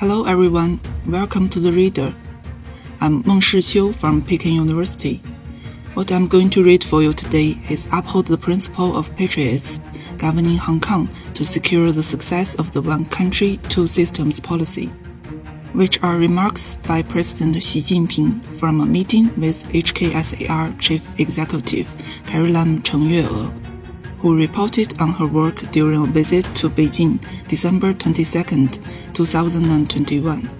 Hello everyone, welcome to the reader. I'm Meng Shiqiu from Peking University. What I'm going to read for you today is Uphold the Principle of Patriots governing Hong Kong to secure the success of the One Country, Two Systems policy, which are remarks by President Xi Jinping from a meeting with HKSAR Chief Executive Carrie Lam Cheng-yue who reported on her work during a visit to Beijing December 22, 2021.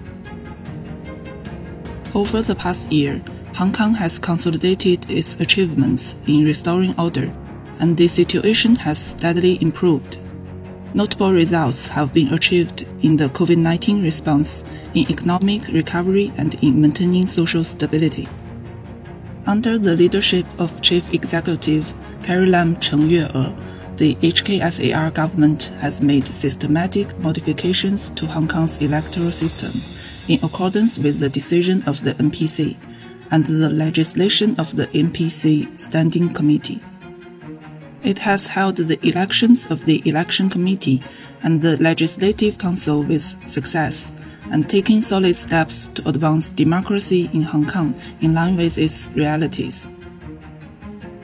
Over the past year, Hong Kong has consolidated its achievements in restoring order, and the situation has steadily improved. Notable results have been achieved in the COVID 19 response, in economic recovery, and in maintaining social stability. Under the leadership of Chief Executive Carrie Lam Cheng-yue, the HKSAR government has made systematic modifications to Hong Kong's electoral system in accordance with the decision of the NPC and the legislation of the NPC Standing Committee. It has held the elections of the Election Committee and the Legislative Council with success and taking solid steps to advance democracy in Hong Kong in line with its realities.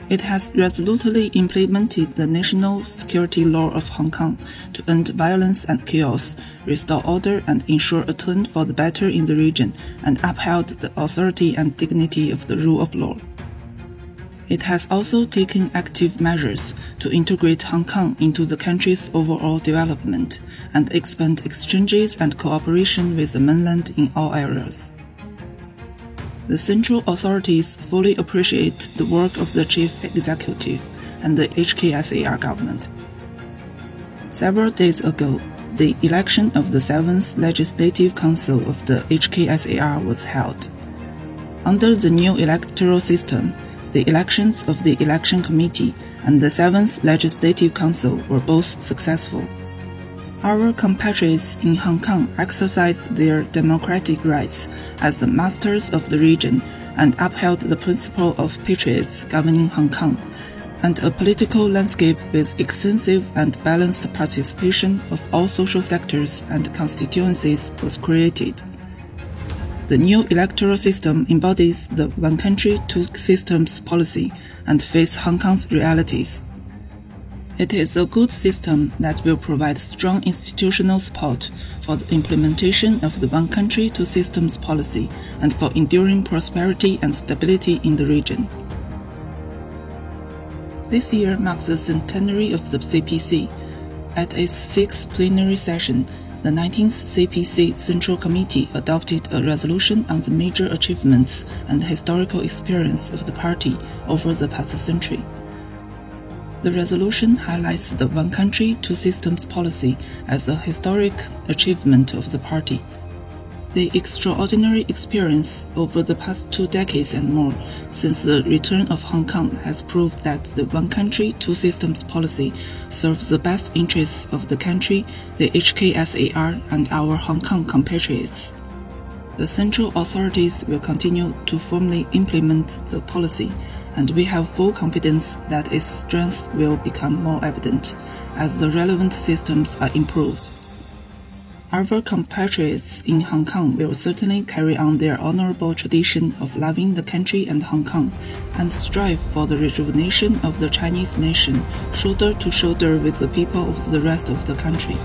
It has resolutely implemented the national security law of Hong Kong to end violence and chaos, restore order, and ensure a turn for the better in the region, and upheld the authority and dignity of the rule of law. It has also taken active measures to integrate Hong Kong into the country's overall development and expand exchanges and cooperation with the mainland in all areas. The central authorities fully appreciate the work of the chief executive and the HKSAR government. Several days ago, the election of the seventh Legislative Council of the HKSAR was held. Under the new electoral system, the elections of the Election Committee and the seventh Legislative Council were both successful. Our compatriots in Hong Kong exercised their democratic rights as the masters of the region and upheld the principle of patriots governing Hong Kong, and a political landscape with extensive and balanced participation of all social sectors and constituencies was created. The new electoral system embodies the one country, two systems policy and fits Hong Kong's realities. It is a good system that will provide strong institutional support for the implementation of the one country, two systems policy and for enduring prosperity and stability in the region. This year marks the centenary of the CPC. At its sixth plenary session, the 19th CPC Central Committee adopted a resolution on the major achievements and historical experience of the party over the past century. The resolution highlights the one country, two systems policy as a historic achievement of the party. The extraordinary experience over the past two decades and more since the return of Hong Kong has proved that the one country, two systems policy serves the best interests of the country, the HKSAR, and our Hong Kong compatriots. The central authorities will continue to firmly implement the policy and we have full confidence that its strength will become more evident as the relevant systems are improved. Our compatriots in Hong Kong will certainly carry on their honorable tradition of loving the country and Hong Kong and strive for the rejuvenation of the Chinese nation shoulder to shoulder with the people of the rest of the country.